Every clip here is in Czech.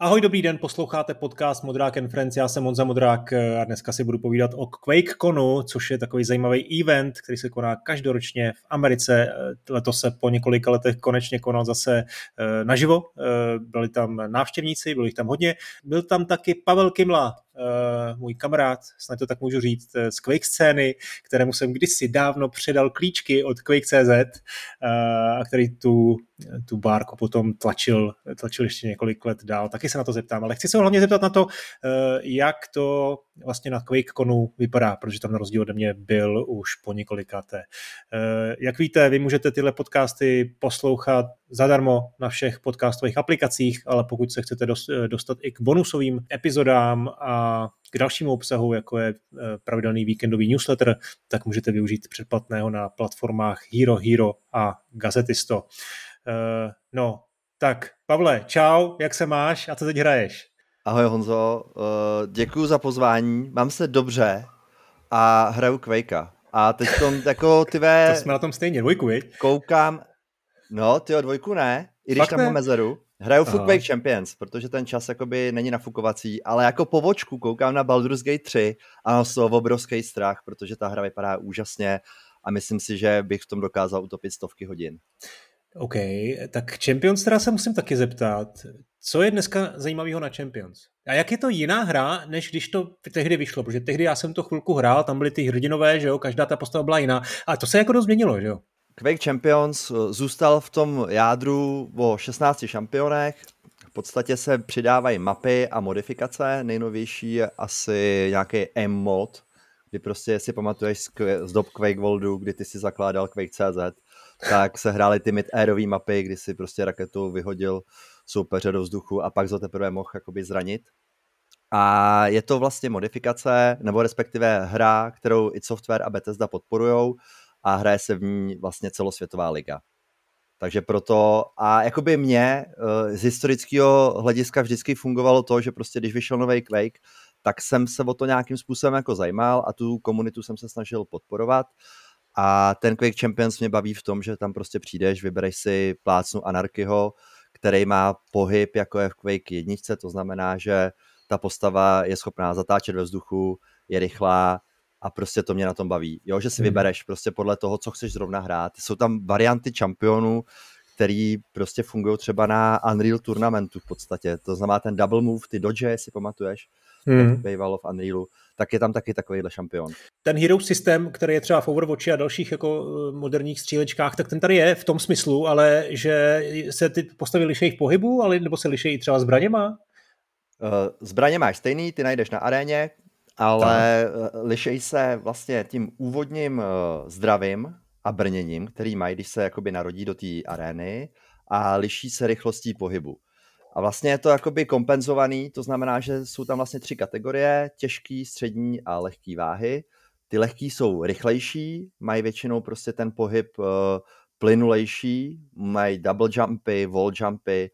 Ahoj, dobrý den, posloucháte podcast Modrák and Friends, já jsem Monza Modrák a dneska si budu povídat o QuakeConu, což je takový zajímavý event, který se koná každoročně v Americe. Letos se po několika letech konečně konal zase eh, naživo, eh, byli tam návštěvníci, byli jich tam hodně. Byl tam taky Pavel Kimla, eh, můj kamarád, snad to tak můžu říct, z Quake scény, kterému jsem kdysi dávno předal klíčky od Quake.cz a který tu, tu bárku potom tlačil, tlačil ještě několik let dál. Taky se na to zeptám, ale chci se hlavně zeptat na to, eh, jak to vlastně na QuakeConu vypadá, protože tam na rozdíl ode mě byl už po několikáté. Eh, jak víte, vy můžete tyhle podcasty poslouchat zadarmo na všech podcastových aplikacích, ale pokud se chcete eh, dostat i k bonusovým epizodám a k dalšímu obsahu, jako je pravidelný víkendový newsletter, tak můžete využít předplatného na platformách Hero Hero a Gazetisto. No, tak, Pavle, čau, jak se máš a co teď hraješ? Ahoj Honzo, uh, děkuji za pozvání, mám se dobře a hraju Quakea. A teď jako ty ve... To jsme na tom stejně, dvojku, viď? Koukám, no ty dvojku ne, i když Fakt tam mám mezeru. Hraju Foot Quake Champions, protože ten čas jakoby není nafukovací, ale jako povočku koukám na Baldur's Gate 3 a mám z toho obrovský strach, protože ta hra vypadá úžasně a myslím si, že bych v tom dokázal utopit stovky hodin. OK, tak Champions teda se musím taky zeptat. Co je dneska zajímavého na Champions? A jak je to jiná hra, než když to tehdy vyšlo? Protože tehdy já jsem to chvilku hrál, tam byly ty hrdinové, že jo, každá ta postava byla jiná. A to se jako dost změnilo, že jo? Quake Champions eh, zůstal v tom jádru o 16 šampionech. V podstatě se přidávají mapy a modifikace. Nejnovější je asi nějaký M-mod, kdy prostě si pamatuješ z dob Quake Worldu, kdy ty si zakládal Quake.cz, tak se hrály ty mid-airové mapy, kdy si prostě raketu vyhodil soupeře do vzduchu a pak za teprve mohl jakoby zranit. A je to vlastně modifikace, nebo respektive hra, kterou i Software a Bethesda podporujou a hraje se v ní vlastně celosvětová liga. Takže proto, a jakoby mě eh, z historického hlediska vždycky fungovalo to, že prostě když vyšel nový Quake, tak jsem se o to nějakým způsobem jako zajímal a tu komunitu jsem se snažil podporovat. A ten Quake Champions mě baví v tom, že tam prostě přijdeš, vybereš si plácnu Anarchyho, který má pohyb jako je v Quake jedničce, to znamená, že ta postava je schopná zatáčet ve vzduchu, je rychlá a prostě to mě na tom baví. Jo, že si hmm. vybereš prostě podle toho, co chceš zrovna hrát. Jsou tam varianty čampionů, který prostě fungují třeba na Unreal Tournamentu v podstatě. To znamená ten double move, ty dodge, si pamatuješ, jak bývalo v Unrealu, tak je tam taky takovýhle šampion. Ten hero systém, který je třeba v Overwatchi a dalších jako eh, moderních střílečkách, tak ten tady je v tom smyslu, ale že se ty postavy lišejí v pohybu, ale nebo se lišejí třeba zbraněma? Uh, zbraně máš stejný, ty najdeš na aréně, ale tak. Eh, lišejí se vlastně tím úvodním zdravím a brněním, který mají, když se jakoby narodí do té arény a liší se rychlostí pohybu. A vlastně je to jakoby kompenzovaný, to znamená, že jsou tam vlastně tři kategorie, těžký, střední a lehký váhy. Ty lehký jsou rychlejší, mají většinou prostě ten pohyb uh, plynulejší, mají double jumpy, wall jumpy,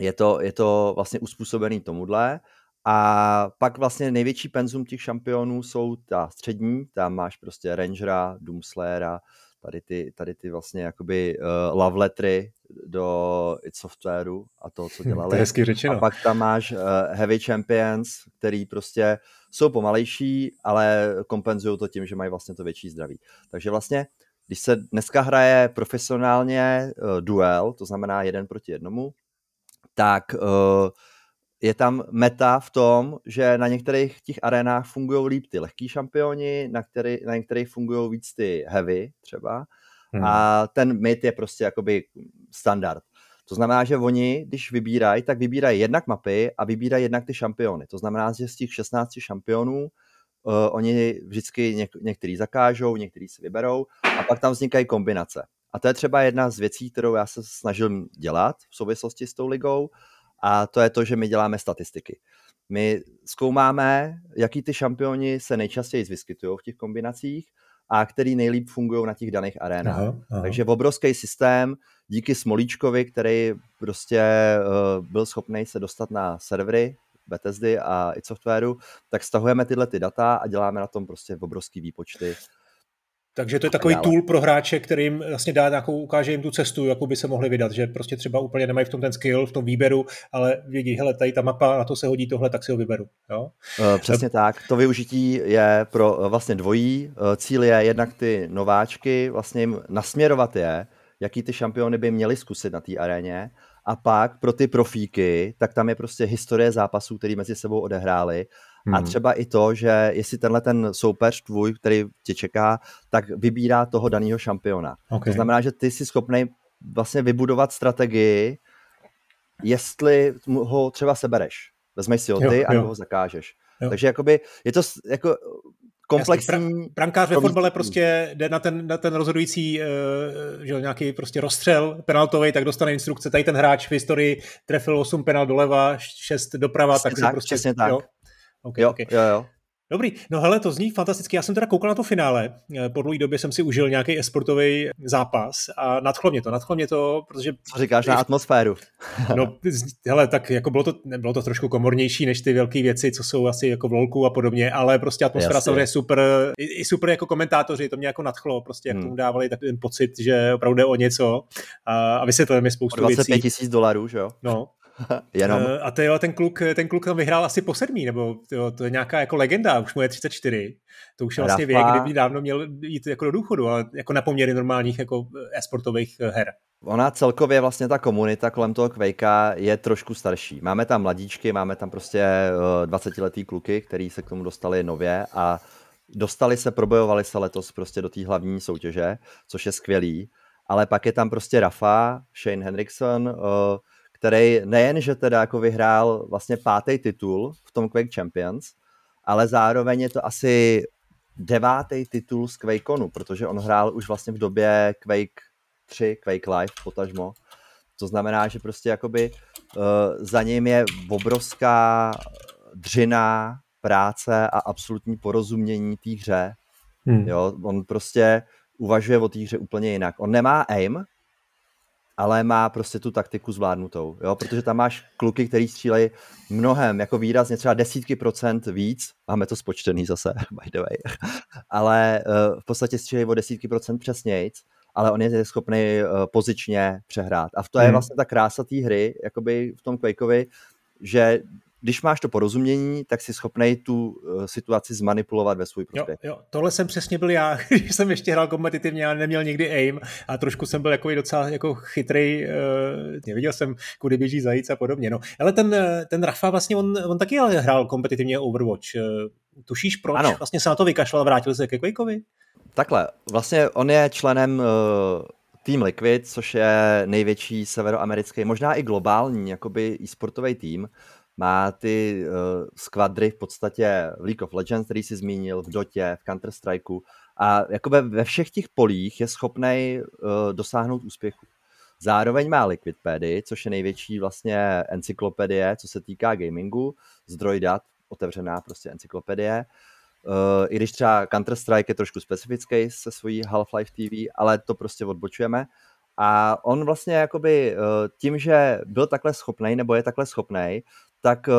je to, je to vlastně uspůsobený tomuhle. A pak vlastně největší penzum těch šampionů jsou ta střední, tam máš prostě Rangera, Doomslayera, tady ty, tady ty vlastně jakoby uh, love lettery do id Softwareu a to, co dělali. to je hezky řečeno. A pak tam máš uh, Heavy Champions, který prostě jsou pomalejší, ale kompenzují to tím, že mají vlastně to větší zdraví. Takže vlastně, když se dneska hraje profesionálně uh, duel, to znamená jeden proti jednomu, tak uh, je tam meta v tom, že na některých těch arenách fungují líp ty lehký šampioni, na, který, na některých fungují víc ty heavy třeba. Hmm. A ten mid je prostě jakoby standard. To znamená, že oni, když vybírají, tak vybírají jednak mapy a vybírají jednak ty šampiony. To znamená, že z těch 16 šampionů uh, oni vždycky něk- některý zakážou, některý si vyberou a pak tam vznikají kombinace. A to je třeba jedna z věcí, kterou já se snažil dělat v souvislosti s tou ligou, a to je to, že my děláme statistiky. My zkoumáme, jaký ty šampioni se nejčastěji vyskytují v těch kombinacích a který nejlíp fungují na těch daných arénách. Aha, aha. Takže obrovský systém, díky Smolíčkovi, který prostě uh, byl schopný se dostat na servery Bethesdy a i softwaru, tak stahujeme tyhle ty data a děláme na tom prostě obrovský výpočty Takže to je takový tool pro hráče, který jim vlastně dá nějakou, ukáže jim tu cestu, jakou by se mohli vydat, že prostě třeba úplně nemají v tom ten skill, v tom výběru, ale vědí, hele, tady ta mapa, na to se hodí tohle, tak si ho vyberu. Jo? Uh, přesně tak. To využití je pro uh, vlastně dvojí. Uh, cíl je jednak ty nováčky, vlastně jim nasměrovat je, jaký ty šampiony by měli zkusit na té aréně a pak pro ty profíky, tak tam je prostě historie zápasů, který mezi sebou odehráli Hmm. A třeba i to, že jestli tenhle ten soupeř tvůj, který tě čeká, tak vybírá toho daného šampiona. Okay. To znamená, že ty jsi schopný vlastně vybudovat strategii, jestli ho třeba sebereš. Vezmeš si ho ty jo, a ho zakážeš. Jo. Takže jakoby je to jako komplexní... Jasně, brankář ve fotbale prostě jde na ten, na ten rozhodující uh, že nějaký prostě rozstřel penaltový, tak dostane instrukce, tady ten hráč v historii trefil 8 penal doleva, 6 doprava, přesně tak tak, prostě... Přesně tak. Jo, Okay, jo, okay. jo, jo. Dobrý, no hele, to zní fantasticky. Já jsem teda koukal na to finále. Eh, po dlouhé době jsem si užil nějaký esportový zápas a nadchlo mě to, nadchlo mě to, protože... Co říkáš na atmosféru? no, hele, tak jako bylo to, bylo to trošku komornější než ty velké věci, co jsou asi jako v LOLku a podobně, ale prostě atmosféra samozřejmě super, i, i, super jako komentátoři, to mě jako nadchlo, prostě jak hmm. tomu dávali tak ten pocit, že opravdu jde o něco a, a vysvětlili mi spoustu 25 věcí. 25 tisíc dolarů, že jo? No, Jenom. Uh, a to jo, ten kluk, ten kluk tam vyhrál asi po sedmý, nebo jo, to je nějaká jako legenda, už mu je 34. To už je vlastně Rafa... věk, kdyby dávno měl jít jako do důchodu, ale jako na poměry normálních jako esportových her. Ona celkově vlastně ta komunita kolem toho Quakea je trošku starší. Máme tam mladíčky, máme tam prostě 20-letý kluky, který se k tomu dostali nově a dostali se, probojovali se letos prostě do té hlavní soutěže, což je skvělý. Ale pak je tam prostě Rafa, Shane Henriksson, uh, který nejen, že teda jako vyhrál vlastně pátý titul v tom Quake Champions, ale zároveň je to asi devátý titul z QuakeConu, protože on hrál už vlastně v době Quake 3, Quake Live potažmo. To znamená, že prostě jakoby uh, za ním je obrovská dřina práce a absolutní porozumění té hře. Hmm. Jo, on prostě uvažuje o té hře úplně jinak. On nemá aim, ale má prostě tu taktiku zvládnutou, jo? protože tam máš kluky, který střílejí mnohem, jako výrazně, třeba desítky procent víc, máme to spočtený zase, by the way, ale uh, v podstatě střílejí o desítky procent přesnějc, ale on je schopný uh, pozičně přehrát. A v to je hmm. vlastně ta krása té hry, jakoby v tom Quakeovi, že když máš to porozumění, tak si schopnej tu uh, situaci zmanipulovat ve svůj prospěch. Jo, jo, tohle jsem přesně byl já, když jsem ještě hrál kompetitivně a neměl nikdy aim a trošku jsem byl jako docela jako chytrý, uh, neviděl jsem, kudy běží zajíc a podobně. No. Ale ten, eh, ten Rafa vlastně, on, on taky ale hrál kompetitivně Overwatch. Tušíš, proč ano. vlastně se na to vykašlal a vrátil se ke Quakeovi? Takhle, vlastně on je členem uh, Team Liquid, což je největší severoamerický, možná i globální jakoby e-sportový tým má ty uh, skvadry v podstatě v League of Legends, který si zmínil, v Dotě, v Counter-Strikeu a jakoby ve všech těch polích je schopný uh, dosáhnout úspěchu. Zároveň má Liquidpedy, což je největší vlastně encyklopedie, co se týká gamingu, zdroj dat, otevřená prostě encyklopedie. Uh, I když třeba Counter-Strike je trošku specifický se svojí Half-Life TV, ale to prostě odbočujeme. A on vlastně jakoby tím, že byl takhle schopný nebo je takhle schopný, tak uh,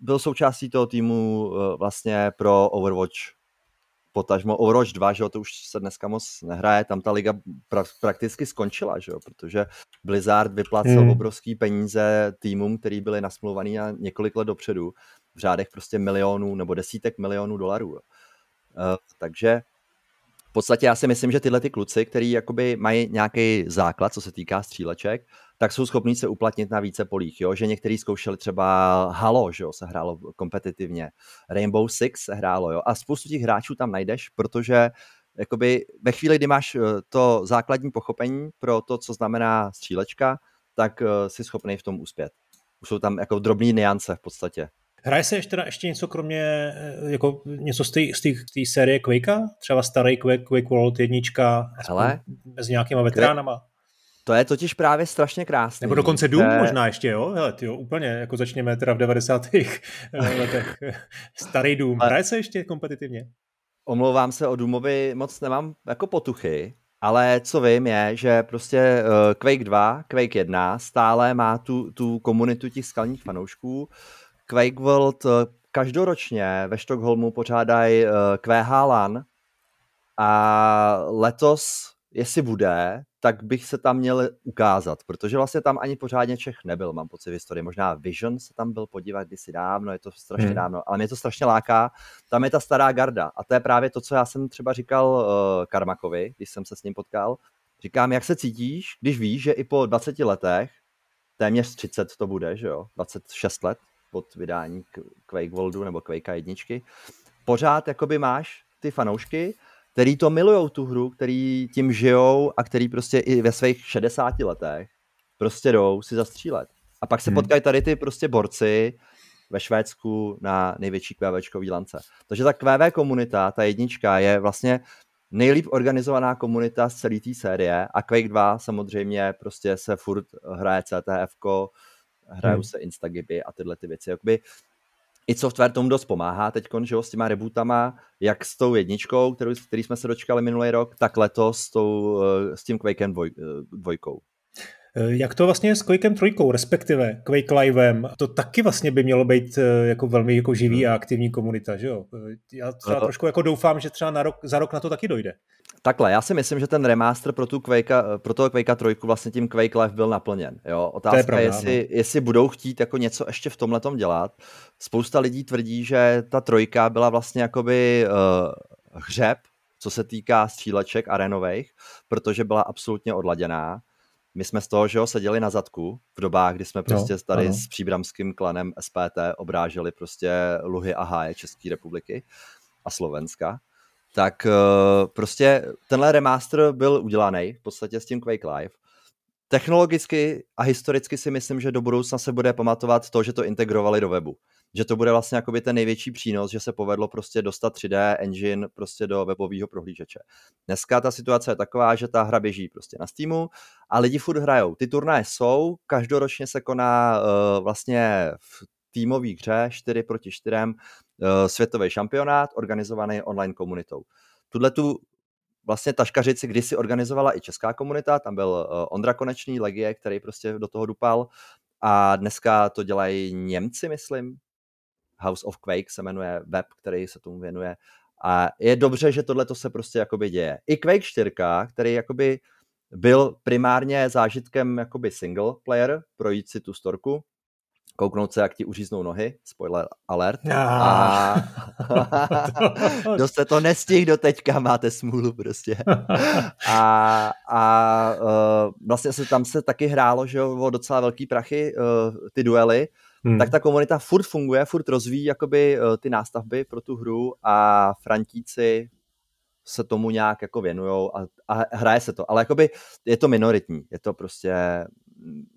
byl součástí toho týmu uh, vlastně pro Overwatch potažmo Overwatch 2, že jo, to už se dneska moc nehraje, tam ta liga pra- prakticky skončila, že jo, protože Blizzard vyplácel hmm. obrovský peníze týmům, který byli nasmluvaný na několik let dopředu, v řádech prostě milionů nebo desítek milionů dolarů. Jo. Uh, takže podstatě já si myslím, že tyhle ty kluci, který jakoby mají nějaký základ, co se týká stříleček, tak jsou schopní se uplatnit na více polích, jo? že někteří zkoušeli třeba Halo, že jo? se hrálo kompetitivně, Rainbow Six se hrálo, jo? a spoustu těch hráčů tam najdeš, protože jakoby ve chvíli, kdy máš eh, to základní pochopení pro to, co znamená střílečka, tak uh, jsi schopný v tom uspět. Už jsou tam jako drobné niance v podstatě. Hraje se ještě, ještě něco kromě, eh, jako něco z té série Quakea? Třeba starý Quake, Quake World jednička, Hele, s nějakýma veteránama? To je totiž právě strašně krásné. Nebo dokonce Doom že... možná ještě, jo? Hele, tyjo, úplně, jako začněme teda v 90. letech. Starý Doom. Hraje se ještě kompetitivně? Omlouvám se, o Doomovi moc nemám jako potuchy, ale co vím je, že prostě uh, Quake 2, Quake 1 stále má tu, tu komunitu těch skalních fanoušků. Quake World uh, každoročně ve Stockholmu pořádají QH LAN, A letos, jestli bude, tak bych se tam měl ukázat, protože vlastně tam ani pořádně Čech nebyl, mám pocit v historii. Možná Vision se tam byl podívat kdysi dávno, je to strašně hmm. dávno, ale mě to strašně láká. Tam je ta stará garda a to je právě to, co já jsem třeba říkal uh, Karmakovi, když jsem se s ním potkal. Říkám, jak se cítíš, když víš, že i po 20 letech, téměř 30 to bude, že jo, 26 let od vydání Quake Worldu nebo Quake jedničky, pořád jakoby máš ty fanoušky, který to milujou tu hru, který tím žijou a který prostě i ve svých 60 letech prostě jdou si zastřílet. A pak se hmm. potkají tady ty prostě borci ve Švédsku na největší QVčkový lance. Takže ta QV komunita, ta jednička, je vlastně nejlíp organizovaná komunita z celé té série a Quake 2 samozřejmě prostě se furt hraje CTF, hrajou hmm. se Instagiby a tyhle ty věci. Jakoby i software tomu dost pomáhá teď, že s těma rebootama, jak s tou jedničkou, kterou, který jsme se dočkali minulý rok, tak letos s, tou, eh, s tím Quakem dvoj, eh, dvojkou. Eh, jak to vlastně je s Quakem trojkou, respektive Quake Livem? To taky vlastně by mělo být jako velmi jako živý hmm. a aktivní komunita, že jo? Já třeba trošku jako doufám, že třeba na rok, za rok na to taky dojde. Takhle, já si myslím, že ten remaster pro, tu Quake, pro toho Quake 3 vlastně tím Quake Live byl naplněn. Jo? Otázka je, pravda, jestli, jestli budou chtít jako něco ještě v tomhle dělat. Spousta lidí tvrdí, že ta trojka byla vlastně jakoby uh, hřeb, co se týká stříleček arenových, protože byla absolutně odladěná. My jsme z toho, že jo, seděli na zadku v dobách, kdy jsme prostě no, tady ano. s příbramským klanem SPT obráželi prostě luhy a háje České republiky a Slovenska tak uh, prostě tenhle remaster byl udělaný v podstatě s tím Quake Live. Technologicky a historicky si myslím, že do budoucna se bude pamatovat to, že to integrovali do webu. Že to bude vlastně jakoby ten největší přínos, že se povedlo prostě dostat 3D engine prostě do webového prohlížeče. Dneska ta situace je taková, že ta hra běží prostě na Steamu a lidi furt hrajou. Ty turnaje jsou, každoročně se koná uh, vlastně v týmové hře 4 proti 4 uh, světový šampionát organizovaný online komunitou. Tuhle tu vlastně taškařici kdysi organizovala i česká komunita, tam byl uh, Ondra Konečný, Legie, který prostě do toho dupal a dneska to dělají Němci, myslím. House of Quake se jmenuje web, který se tomu věnuje. A je dobře, že tohle se prostě jakoby děje. I Quake 4, který jakoby byl primárně zážitkem jakoby single player, projít si tu storku, kouknout se, jak ti uříznou nohy, spoiler alert. A kdo se to nestih do teďka, máte smůlu prostě. A, a uh, vlastně se tam se taky hrálo, že o docela velký prachy, uh, ty duely, hmm. tak ta komunita furt funguje, furt rozvíjí jakoby uh, ty nástavby pro tu hru a Frantíci se tomu nějak jako věnujou a, a hraje se to, ale jakoby je to minoritní, je to prostě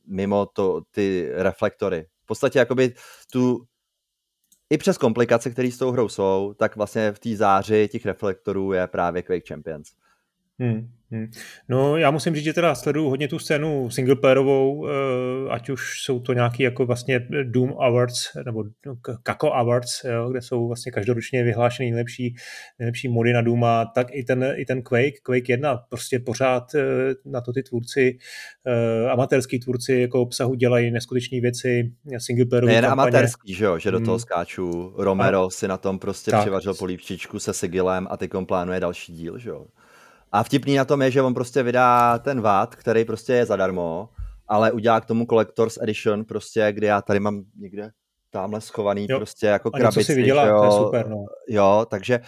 mimo to, ty reflektory podstatě jakoby tu i přes komplikace, které s tou hrou jsou, tak vlastně v té záři těch reflektorů je právě Quake Champions. Hmm. Hmm. No já musím říct, že teda sleduju hodně tu scénu singleplayerovou, eh, ať už jsou to nějaký jako vlastně Doom Awards nebo Kako Awards, jo, kde jsou vlastně každoročně vyhlášený nejlepší, nejlepší mody na Dooma, tak i ten, i ten Quake, Quake 1, prostě pořád eh, na to ty tvůrci, uh, amatérský tvůrci jako obsahu dělají neskutečné věci, singleplayerové Nejen kampaně. amatérský, že jo, že do toho hmm. skáču. Romero a, si na tom prostě tak. přivařil polívčičku se sigilem a teď plánuje další díl, že jo. A vtipný na tom je, že on prostě vydá ten VAT, který prostě je zadarmo, ale udělá k tomu Collector's Edition, prostě, kde já tady mám někde tamhle schovaný jo. prostě jako krabici. si viděla, jo, to je super, no. Jo, takže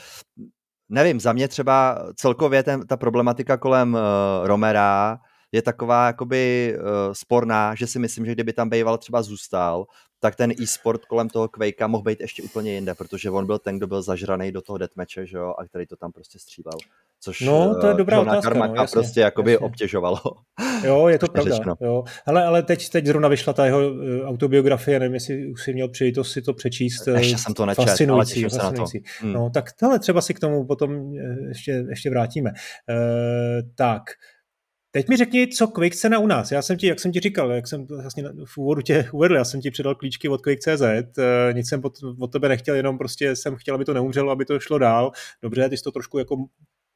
nevím, za mě třeba celkově ten, ta problematika kolem uh, Romera je taková jakoby uh, sporná, že si myslím, že kdyby tam býval třeba zůstal, tak ten e-sport kolem toho Quakea mohl být ještě úplně jinde, protože on byl ten, kdo byl zažraný do toho deathmatche, že jo, a který to tam prostě střílel. Což no, to je dobrá Johna otázka, no, jasně, prostě jakoby jasně. obtěžovalo. Jo, je to pravda. Jo. Ale, ale teď, teď zrovna vyšla ta jeho uh, autobiografie, nevím, jestli už si měl příležitost si to přečíst. Ještě jsem to nečet, fascinující, ale se na to. Hmm. No, tak ale třeba si k tomu potom eh, ještě, ještě vrátíme. Uh, tak, Teď mi řekni, co Quake cena u nás. Já jsem ti, jak jsem ti říkal, jak jsem vlastně v úvodu tě uvedl, já jsem ti předal klíčky od Quake.cz, eh, nic jsem od, od tebe nechtěl, jenom prostě jsem chtěl, aby to neumřelo, aby to šlo dál. Dobře, ty jsi to trošku jako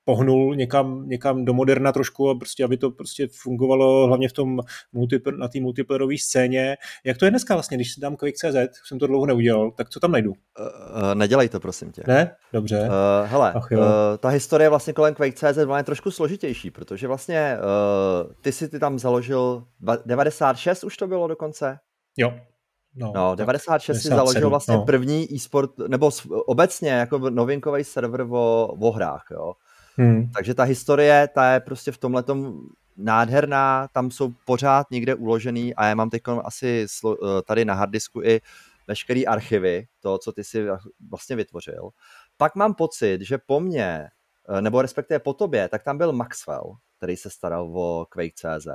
pohnul někam, někam do moderna trošku a prostě, aby to prostě fungovalo hlavně v tom multi, na té multiplayerové scéně. Jak to je dneska vlastně, když si dám Quake.cz, jsem to dlouho neudělal, tak co tam najdu? Uh, uh, nedělej to, prosím tě. Ne? Dobře. Uh, hele, Ach, uh, ta historie vlastně kolem Quake.cz byla trošku složitější, protože vlastně uh, ty si ty tam založil 96 už to bylo dokonce? Jo. No, no 96 si založil vlastně no. první e-sport, nebo obecně jako novinkový server o, o hrách, jo. Hmm. Takže ta historie, ta je prostě v tomhle nádherná, tam jsou pořád někde uložený a já mám teď asi eh, tady na harddisku i veškeré archivy, to, co ty si vlastně vytvořil. Pak mám pocit, že po mně, eh, nebo respektive po tobě, tak tam byl Maxwell, který se staral o Quake.cz,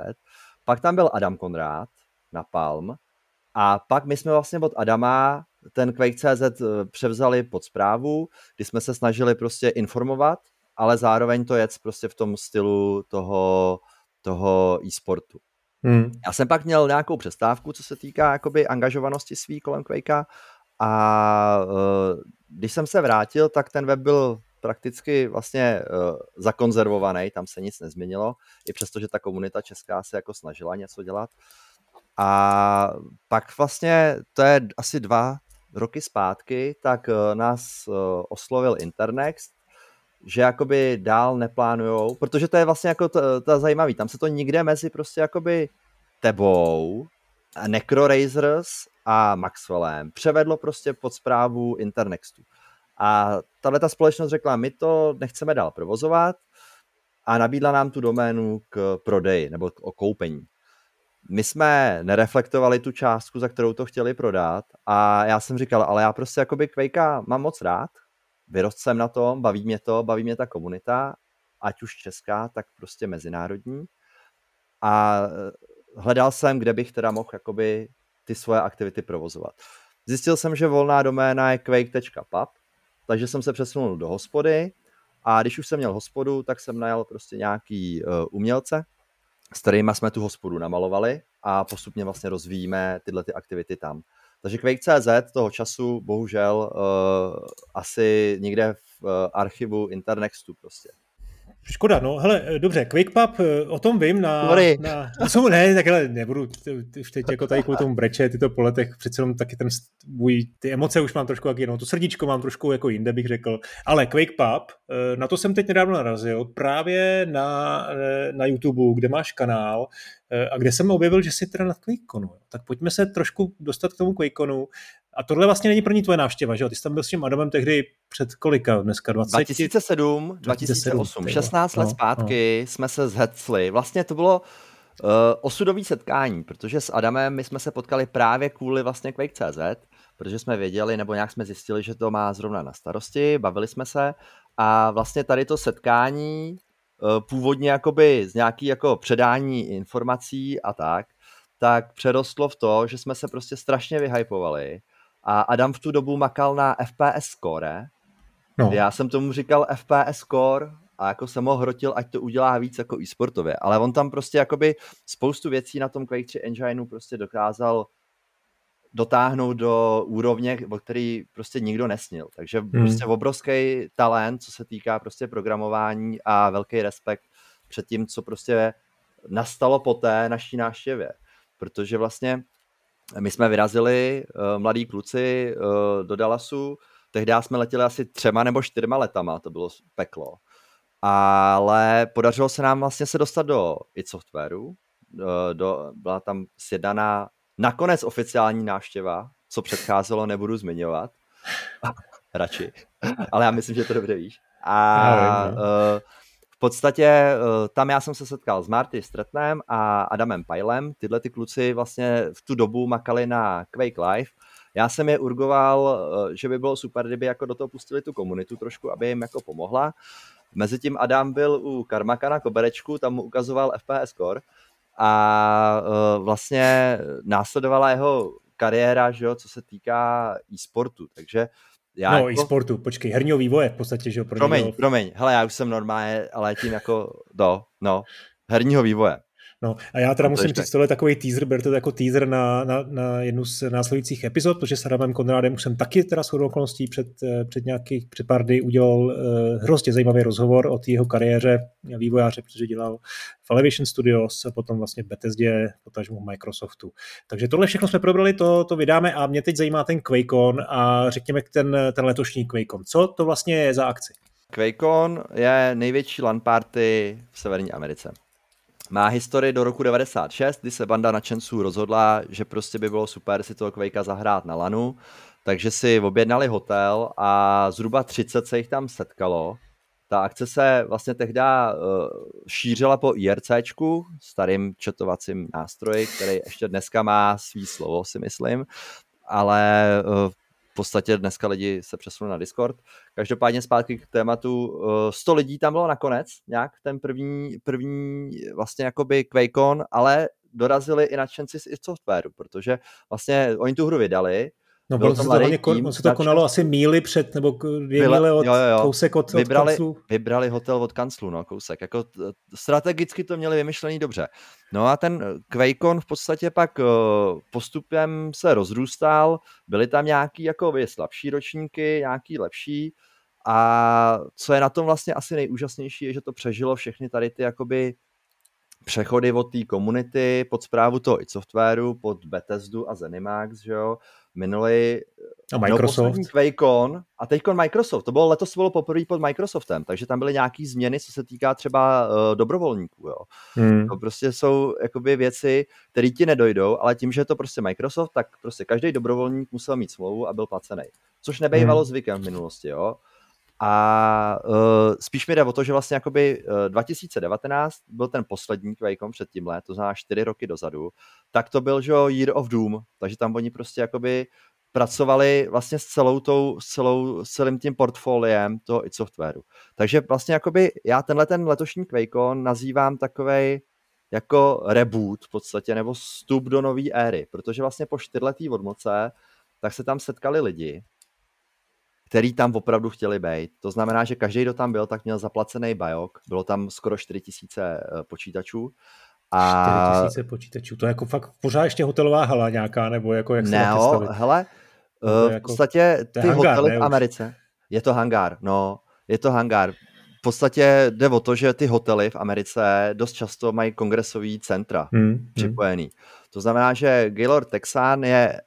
pak tam byl Adam Konrád na Palm a pak my jsme vlastně od Adama ten Quake.cz eh, převzali pod zprávu, kdy jsme se snažili prostě informovat, ale zároveň to jet prostě v tom stylu toho, toho e-sportu. Hmm. Já jsem pak měl nějakou přestávku, co se týká jakoby angažovanosti svý kolem Quakea a uh, když jsem se vrátil, tak ten web byl prakticky vlastně uh, zakonzervovaný, tam se nic nezměnilo, i přesto, že ta komunita česká se jako snažila něco dělat. A pak vlastně, to je asi dva roky zpátky, tak uh, nás uh, oslovil Internext, že jakoby dál neplánujou, protože to je vlastně jako to, to zajímavý, tam se to nikde mezi prostě jakoby tebou, Necrorazers a Maxwellem převedlo prostě pod zprávu Internextu. A tahle ta společnost řekla, my to nechceme dál provozovat a nabídla nám tu doménu k prodeji nebo k koupení. My jsme nereflektovali tu částku, za kterou to chtěli prodat a já jsem říkal, ale já prostě jakoby Quakea mám moc rád, vyrost jsem na tom, baví mě to, baví mě ta komunita, ať už česká, tak prostě mezinárodní. A eh, hledal jsem, kde bych teda mohl jakoby ty svoje aktivity provozovat. Zjistil jsem, že volná doména je quake.pub, takže jsem se přesunul do hospody a když už jsem měl hospodu, tak jsem najal prostě nějaký uh, umělce, s kterými jsme tu hospodu namalovali a postupně vlastně rozvíjíme tyhle ty aktivity tam. Takže Quake.cz toho času bohužel uh, asi někde v uh, archivu Internextu prostě. Škoda, no, hele, eh, dobře, QuickPub, o tom vím na... Sorry. na no, ne, takhle nebudu už teď jako tady kvůli tomu breče, tyto po letech, přece jenom taky ten můj, ty emoce už mám trošku jak jinou, to srdíčko mám trošku jako jinde, bych řekl, ale QuakePub, na to jsem teď nedávno narazil, právě na, na YouTube, kde máš kanál, a kde jsem objevil, že jsi teda na QuakeConu. Tak pojďme se trošku dostat k tomu QuakeConu. A tohle vlastně není první tvoje návštěva, že jo? Ty jsi tam byl s tím Adamem tehdy před kolika dneska? 20? 2007, 2008, 16 let no, zpátky no. jsme se zhecli. Vlastně to bylo uh, osudový setkání, protože s Adamem my jsme se potkali právě kvůli vlastně Quake.cz, protože jsme věděli, nebo nějak jsme zjistili, že to má zrovna na starosti, bavili jsme se a vlastně tady to setkání uh, původně jakoby z nějaký jako předání informací a tak, tak přerostlo v to, že jsme se prostě strašně vyhypovali a Adam v tu dobu makal na FPS score. No. Já jsem tomu říkal FPS score a jako jsem ho hrotil, ať to udělá víc jako e-sportově. Ale on tam prostě jakoby spoustu věcí na tom Quake 3 engineu prostě dokázal dotáhnout do úrovně, o který prostě nikdo nesnil. Takže hmm. prostě obrovský talent, co se týká prostě programování a velký respekt před tím, co prostě nastalo po té naší návštěvě. Protože vlastně my jsme vyrazili, uh, mladí kluci, uh, do Dallasu, tehdy jsme letěli asi třema nebo čtyřma letama, to bylo peklo. Ale podařilo se nám vlastně se dostat do id Softwareu, do, do, byla tam sjednaná nakonec oficiální návštěva, co předcházelo, nebudu zmiňovat. Radši. Ale já myslím, že to dobře víš. A uh, podstatě eh, tam já jsem se setkal s Marty Stretnem a Adamem Pajlem. Tyhle ty kluci vlastně v tu dobu makali na Quake Live. Já jsem je urgoval, eh, že by bylo super, kdyby jako do toho pustili tu komunitu trošku, aby jim jako pomohla. Mezitím Adam byl u Karmaka na koberečku, tam mu ukazoval FPS score a eh, vlastně následovala jeho kariéra, že jo, co se týká e-sportu. Takže já no, jako... e-sportu, počkej, herního vývoje v podstatě, že jo? Pro promiň, promiň, hele, já už jsem normálně, ale tím jako do, no, herního vývoje. No a já teda musím říct, tohle je takový teaser, ber to jako teaser na, na, na jednu z následujících epizod, protože s Adamem Konrádem už jsem taky teda shodou okolností před, eh, před nějakých před pár dny udělal uh, hrozně zajímavý rozhovor o jeho kariéře vývojáře, protože dělal v Elevation Studios, a potom vlastně v Bethesdě, potažmu Microsoftu. Takže tohle všechno jsme probrali, to, to vydáme a mě teď zajímá ten QuakeCon a řekněme ten, ten letošní QuakeCon. Co to vlastně je za akci? QuakeCon je největší LAN party v Severní Americe. Má historii do roku 96, kdy se banda nadšenců rozhodla, že prostě by bylo super si toho Quakea zahrát na LANu, takže si objednali hotel a zhruba 30 se jich tam setkalo. Ta akce se vlastně tehdy uh, šířila po IRCčku, starým četovacím nástroji, který ještě dneska má svý slovo, si myslím, ale uh, v podstatě dneska lidi se přesunou na Discord. Každopádně zpátky k tématu, 100 eh, lidí tam bylo nakonec, nějak ten první, první vlastně jakoby QuakeCon, ale dorazili i nadšenci z softwaru, protože vlastně oni tu hru vydali, No bylo to, hlavně, tým, se to konalo asi míly před, nebo dvě míle od, jo, jo, kousek od, vybrali, od kanclu. Vybrali hotel od kanclu, no, kousek. Jako strategicky to měli vymyšlený dobře. No a ten QuakeCon v podstatě pak uh, postupem se rozrůstal, byly tam nějaký jako slabší ročníky, nějaký lepší a co je na tom vlastně asi nejúžasnější, je, že to přežilo všechny tady ty jakoby přechody od té komunity pod zprávu toho i softwaru, pod Bethesdu a Zenimax, že jo, minulý a Microsoft. No, QuakeCon a teďkon Microsoft. To bylo letos bylo poprvé pod Microsoftem, takže tam byly nějaké změny, co se týká třeba uh, dobrovolníků. Jo. Hmm. To prostě jsou jakoby věci, které ti nedojdou, ale tím, že je to prostě Microsoft, tak prostě každý dobrovolník musel mít smlouvu a byl placený. Což nebejvalo hmm. zvykem v minulosti. Jo. A uh, spíš mi jde o to, že vlastně jakoby uh, 2019 byl ten poslední QuakeCon před tímhle, to znamená čtyři roky dozadu, tak to byl, že Year of Doom, takže tam oni prostě jakoby pracovali vlastně s celou tou, s, celou, s celým tím portfoliem toho i softwaru. Takže vlastně jakoby já tenhle ten letošní QuakeCon nazývám takovej jako reboot v podstatě, nebo vstup do nové éry, protože vlastně po čtyřletý odmoce tak se tam setkali lidi, který tam opravdu chtěli být. To znamená, že každý, kdo tam byl, tak měl zaplacený bajok. Bylo tam skoro 4000 eh, počítačů. A... 4000 počítačů, to je jako fakt pořád ještě hotelová hala nějaká, nebo jako jak se ne, jo, hele, uh, v podstatě ty hangár, hotely ne, v Americe, je to hangár, no, je to hangár. V podstatě jde o to, že ty hotely v Americe dost často mají kongresový centra hmm, hmm. připojený. Hmm. To znamená, že Gaylord Texan je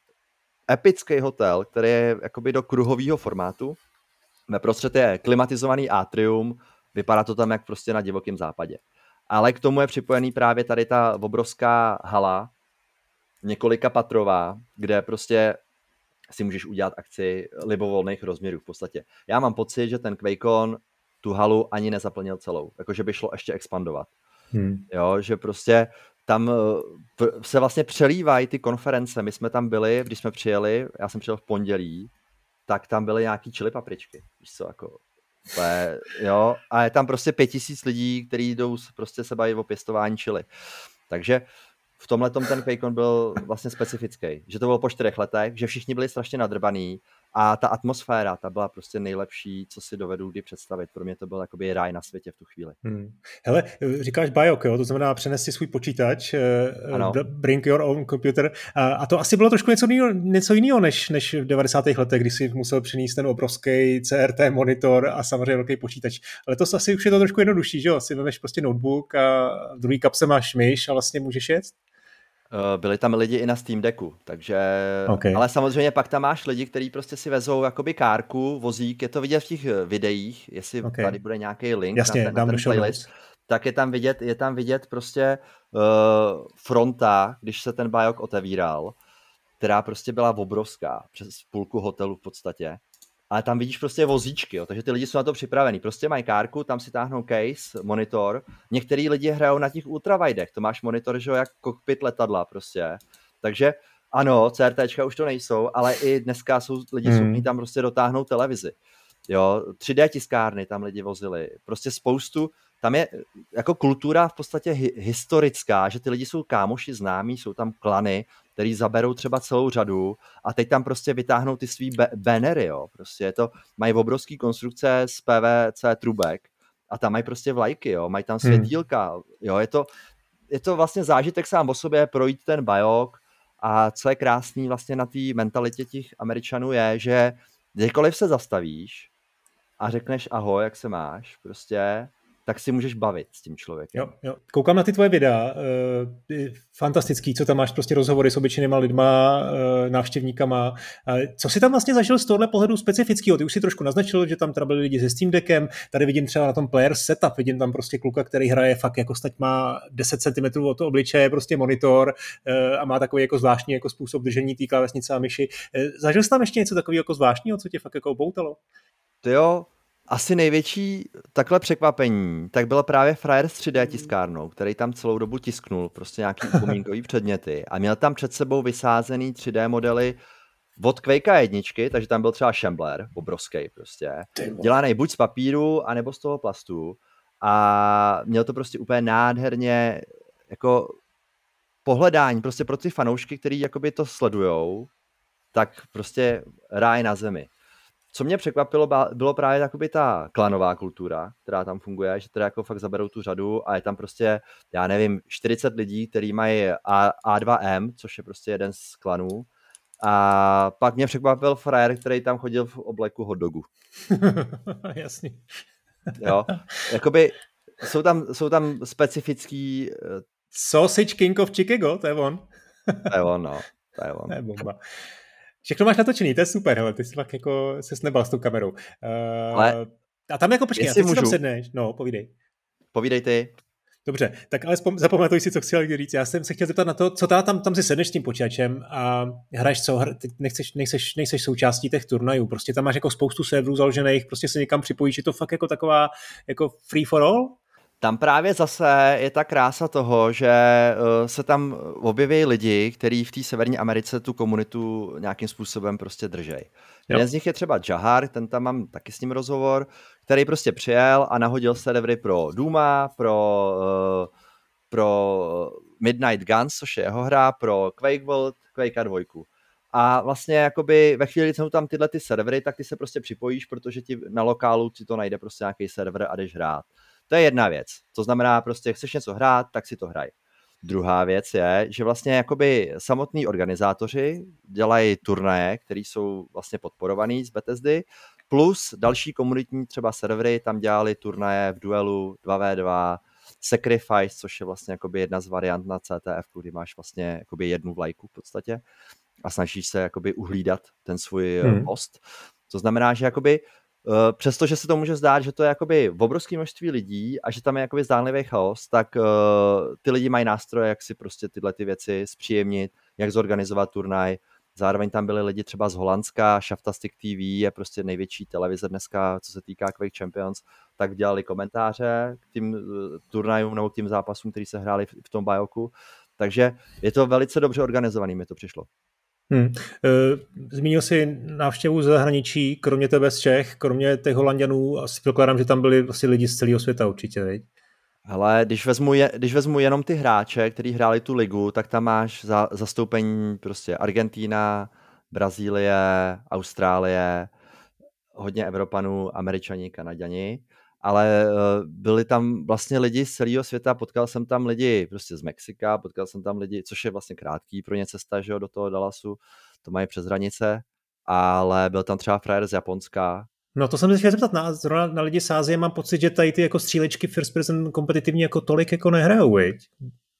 epický hotel, který je jakoby do kruhového formátu. Veprostřed je klimatizovaný atrium, vypadá to tam jak prostě na divokém západě. Ale k tomu je připojený právě tady ta obrovská hala, několika patrová, kde prostě si můžeš udělat akci libovolných rozměrů v podstatě. Já mám pocit, že ten QuakeCon tu halu ani nezaplnil celou, jakože by šlo ještě expandovat. Hmm. Jo, že prostě tam eh, se vlastně přelívají ty konference. My jsme tam byli, když jsme přijeli, já jsem přijel v pondělí, tak tam byly nějaký čili papričky. Víš co, jako je, jo, a je tam prostě pět tisíc lidí, kteří jdou prostě se baví o pěstování čili. Takže v tomhle ten QuakeCon byl vlastně specifický, že to bylo po čtyřech letech, že všichni byli strašně nadrbaný a ta atmosféra, ta byla prostě nejlepší, co si dovedu kdy představit. Pro mě to byl jakoby ráj na světě v tu chvíli. Hmm. Hele, říkáš biok, jo? to znamená přenes si svůj počítač, eh, ano. bring your own computer. A to asi bylo trošku něco jiného, něco jiného než, než v 90. letech, kdy si musel přinést ten obrovský CRT monitor a samozřejmě velký počítač. Ale to asi už je to trošku jednodušší, že jo? Si vezmeš prostě notebook a v druhý kapse máš myš a vlastně můžeš jet. Eh, byli tam lidi i na Steam Decku, takže, okay. ale samozřejmě pak tam máš lidi, kteří prostě si vezou jakoby kárku, vozík, je to vidět v těch eh, videích, jestli okay. tady bude nějaký link Jasně, na ten, na ten playlist, tak je tam vidět, je tam vidět prostě uh, fronta, když se ten bajok otevíral, která prostě byla obrovská, přes půlku hotelu v podstatě ale tam vidíš prostě vozíčky, jo, takže ty lidi jsou na to připravení. Prostě mají kárku, tam si táhnou case, monitor. Některý lidi hrajou na těch ultravidech, to máš monitor, že jo, jak kokpit letadla prostě. Takže ano, CRTčka už to nejsou, ale i dneska jsou lidi hmm. schopní tam prostě dotáhnout televizi. Jo, 3D tiskárny tam lidi vozili. Prostě spoustu, tam je jako kultura v podstatě hi- historická, že ty lidi jsou kámoši známí, jsou tam klany, který zaberou třeba celou řadu a teď tam prostě vytáhnou ty svý bannery, jo. Prostě je to, mají obrovský konstrukce z PVC trubek a tam mají prostě vlajky, jo, mají tam hmm. světílka, hmm. jo, je to, je to vlastně zážitek sám o sobě projít ten bajok a co je krásný vlastně na té mentalitě těch Američanů je, že kdykoliv se zastavíš a řekneš ahoj, jak se máš, prostě tak si můžeš bavit s tím člověkem. Jo, jo. Koukám na ty tvoje videa, e, fantastický, co tam máš prostě rozhovory s obyčejnýma lidma, e, návštěvníkama. E, co si tam vlastně zažil z tohle pohledu specifického? Ty už si trošku naznačil, že tam teda byli lidi se Steam Deckem, tady vidím třeba na tom player setup, vidím tam prostě kluka, který hraje fakt jako stať má 10 cm od obličeje, prostě monitor e, a má takový jako zvláštní jako způsob držení té klávesnice a myši. E, zažil jsi tam ještě něco takového jako zvláštního, co tě fakt jako poutalo? To jo, asi největší takhle překvapení, tak byl právě frajer s 3D tiskárnou, který tam celou dobu tisknul prostě nějaký upomínkový předměty a měl tam před sebou vysázený 3D modely od Quake jedničky, takže tam byl třeba Shambler, obrovský prostě, dělaný buď z papíru, anebo z toho plastu. A měl to prostě úplně nádherně jako pohledání prostě pro ty fanoušky, který jakoby to sledujou, tak prostě ráj na zemi co mě překvapilo, bylo právě jakoby ta klanová kultura, která tam funguje, že teda jako fakt zaberou tu řadu a je tam prostě, já nevím, 40 lidí, kteří mají A, A2M, což je prostě jeden z klanů. A pak mě překvapil frajer, který tam chodil v obleku hotdogu. Jasný. jo, jakoby jsou tam, jsou tam specifický... Eh, Sausage King of Chicago, to je on. to je on, no. To je on. To je bomba. Všechno máš natočený, to je super, hele, ty jsi fakt jako se snebal s tou kamerou. Uh, ale a tam jako, počkej, a teď si tam sedneš, no, povídej. Povídej ty. Dobře, tak ale zapamatuj si, co chci říct. Já jsem se chtěl zeptat na to, co tam, tam si sedneš s tím počítačem a hraješ co, ty nechceš, nechceš, nechceš součástí těch turnajů, prostě tam máš jako spoustu serverů založených, prostě se někam připojíš, je to fakt jako taková jako free for all? Tam právě zase je ta krása toho, že eh, se tam objeví lidi, kteří v té Severní Americe tu komunitu nějakým způsobem prostě držej. Jeden z nich je třeba Jahar, ten tam mám taky s ním rozhovor, který prostě přijel a nahodil servery pro Duma, pro, uh, pro Midnight Guns, což je jeho hra, pro Quake World, Quake 2. A vlastně jakoby ve chvíli, kdy jsou tam tyhle ty servery, tak ty se prostě připojíš, protože ti na lokálu ti to najde prostě nějaký server a jdeš hrát. To je jedna věc. To znamená prostě, chceš něco hrát, tak si to hraj. Druhá věc je, že vlastně jakoby samotní organizátoři dělají turnaje, které jsou vlastně podporovaný z Bethesdy, plus další komunitní třeba servery tam dělali turnaje v duelu 2v2, Sacrifice, což je vlastně jakoby jedna z variant na CTF, kdy máš vlastně jakoby jednu vlajku v podstatě a snažíš se jakoby uhlídat ten svůj hmm. host. To znamená, že jakoby přestože se to může zdát, že to je jakoby obrovské množství lidí a že tam je jakoby zdánlivý chaos, tak uh, ty lidi mají nástroje, jak si prostě tyhle ty věci zpříjemnit, jak zorganizovat turnaj. Zároveň tam byli lidi třeba z Holandska, Shaftastic TV je prostě největší televize dneska, co se týká Quake Champions, tak dělali komentáře k tím uh, turnajům nebo k tím zápasům, který se hráli v, v tom bajoku. Takže je to velice dobře organizovaný, mi to přišlo. Hmm. E, zmínil jsi návštěvu z zahraničí, kromě tebe z Čech, kromě těch Holanděnů, asi předpokládám, že tam byli vlastně lidi z celého světa určitě, veď? Hele, když vezmu, je, když vezmu jenom ty hráče, kteří hráli tu ligu, tak tam máš za, zastoupení prostě Argentína, Brazílie, Austrálie, hodně Evropanů, Američani, Kanaděni ale uh, byli tam vlastně lidi z celého světa, potkal jsem tam lidi prostě z Mexika, potkal jsem tam lidi, což je vlastně krátký pro ně cesta, že jo, do toho Dallasu, to mají přes hranice, ale byl tam třeba frajer z Japonska, No to jsem se chtěl zeptat, na, zrovna na lidi z Ázie mám pocit, že tady ty jako střílečky first person kompetitivně jako tolik jako nehrajou, viď?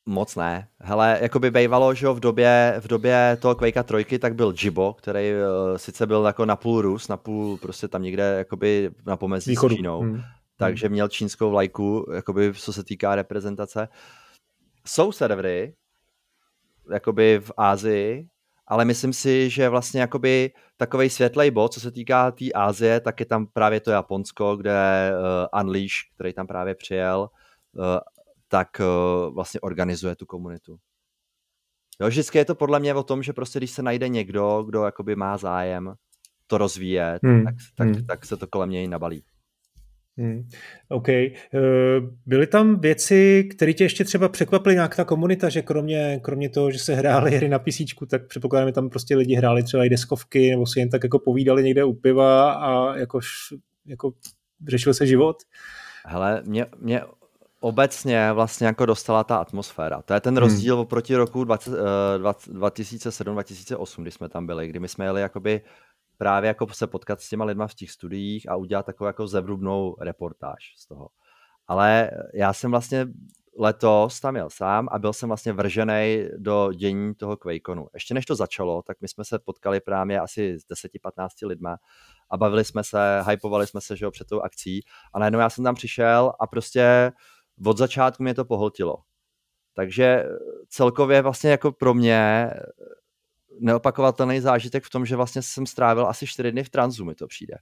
Moc ne. Hele, jako by bývalo, že v době, v době toho Quakea trojky, tak byl Jibo, který uh, sice byl jako na půl Rus, na půl prostě tam někde jakoby na pomezí Východu. s Čínou. Hmm takže měl čínskou vlajku, jakoby co se týká reprezentace. Jsou servery, jakoby v Ázii, ale myslím si, že vlastně jakoby takovej světlej bod, co se týká té tý Ázie, tak je tam právě to Japonsko, kde uh, Unleash, který tam právě přijel, uh, tak uh, vlastně organizuje tu komunitu. Jo, vždycky je to podle mě o tom, že prostě když se najde někdo, kdo jakoby má zájem to rozvíjet, hmm. tak, tak, hmm. tak se to kolem něj nabalí. Hmm, OK. Eh, byly tam věci, které tě ještě třeba překvapily nějak ta komunita, že kromě, kromě toho, že se hrály hry na PC, tak předpokládám, že tam prostě lidi hráli třeba i deskovky, nebo si jen tak jako povídali někde u piva a jakož, jako řešil se život? Hele, mě, mě obecně vlastně jako dostala ta atmosféra. To je ten hmm. rozdíl hmm. oproti roku 2007-2008, kdy jsme tam byli, kdy my jsme jeli jakoby právě jako se potkat s těma lidma v těch studiích a udělat takovou jako zevrubnou reportáž z toho. Ale já jsem vlastně letos tam jel sám a byl jsem vlastně vržený do dění toho QuakeConu. Ještě než to začalo, tak my jsme se potkali právě asi s 10-15 lidma a bavili jsme se, hypovali jsme se že jo, před tou akcí a najednou já jsem tam přišel a prostě od začátku mě to pohltilo. Takže celkově vlastně jako pro mě neopakovatelný zážitek v tom, že vlastně jsem strávil asi čtyři dny v tranzu, mi to přijde.